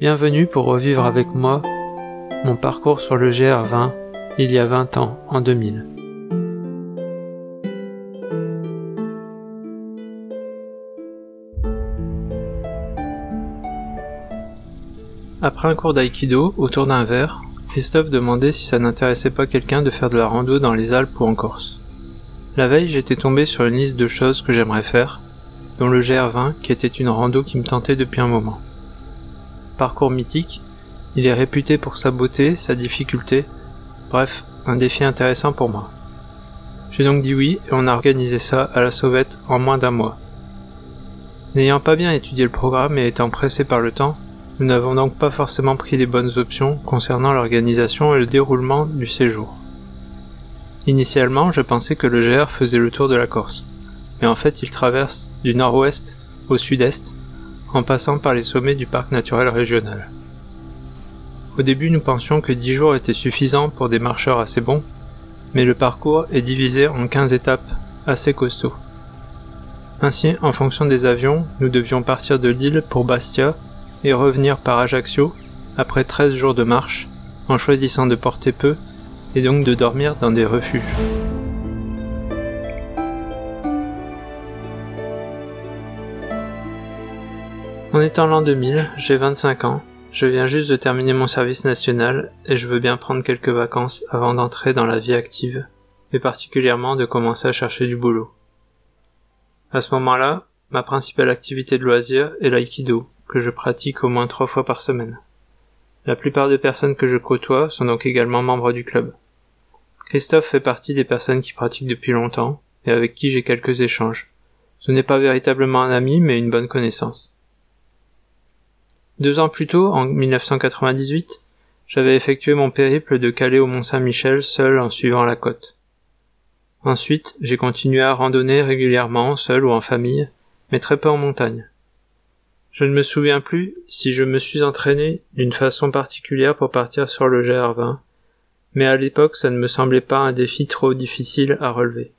Bienvenue pour revivre avec moi mon parcours sur le GR20 il y a 20 ans, en 2000. Après un cours d'aïkido, autour d'un verre, Christophe demandait si ça n'intéressait pas quelqu'un de faire de la rando dans les Alpes ou en Corse. La veille, j'étais tombé sur une liste de choses que j'aimerais faire, dont le GR20 qui était une rando qui me tentait depuis un moment. Parcours mythique, il est réputé pour sa beauté, sa difficulté, bref, un défi intéressant pour moi. J'ai donc dit oui et on a organisé ça à la sauvette en moins d'un mois. N'ayant pas bien étudié le programme et étant pressé par le temps, nous n'avons donc pas forcément pris les bonnes options concernant l'organisation et le déroulement du séjour. Initialement, je pensais que le GR faisait le tour de la Corse, mais en fait il traverse du nord-ouest au sud-est, en passant par les sommets du parc naturel régional. Au début nous pensions que 10 jours étaient suffisants pour des marcheurs assez bons, mais le parcours est divisé en 15 étapes assez costauds. Ainsi, en fonction des avions, nous devions partir de Lille pour Bastia et revenir par Ajaccio après 13 jours de marche, en choisissant de porter peu et donc de dormir dans des refuges. On est en l'an 2000, j'ai 25 ans, je viens juste de terminer mon service national et je veux bien prendre quelques vacances avant d'entrer dans la vie active, et particulièrement de commencer à chercher du boulot. À ce moment-là, ma principale activité de loisir est l'aïkido, que je pratique au moins trois fois par semaine. La plupart des personnes que je côtoie sont donc également membres du club. Christophe fait partie des personnes qui pratiquent depuis longtemps et avec qui j'ai quelques échanges. Ce n'est pas véritablement un ami mais une bonne connaissance. Deux ans plus tôt, en 1998, j'avais effectué mon périple de Calais au Mont-Saint-Michel seul en suivant la côte. Ensuite, j'ai continué à randonner régulièrement, seul ou en famille, mais très peu en montagne. Je ne me souviens plus si je me suis entraîné d'une façon particulière pour partir sur le GR20, mais à l'époque ça ne me semblait pas un défi trop difficile à relever.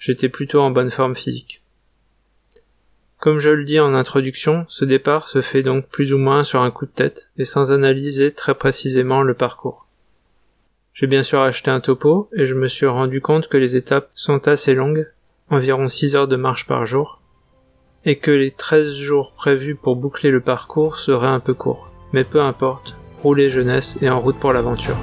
J'étais plutôt en bonne forme physique. Comme je le dis en introduction, ce départ se fait donc plus ou moins sur un coup de tête et sans analyser très précisément le parcours. J'ai bien sûr acheté un topo et je me suis rendu compte que les étapes sont assez longues, environ 6 heures de marche par jour, et que les 13 jours prévus pour boucler le parcours seraient un peu courts. Mais peu importe, rouler jeunesse et en route pour l'aventure.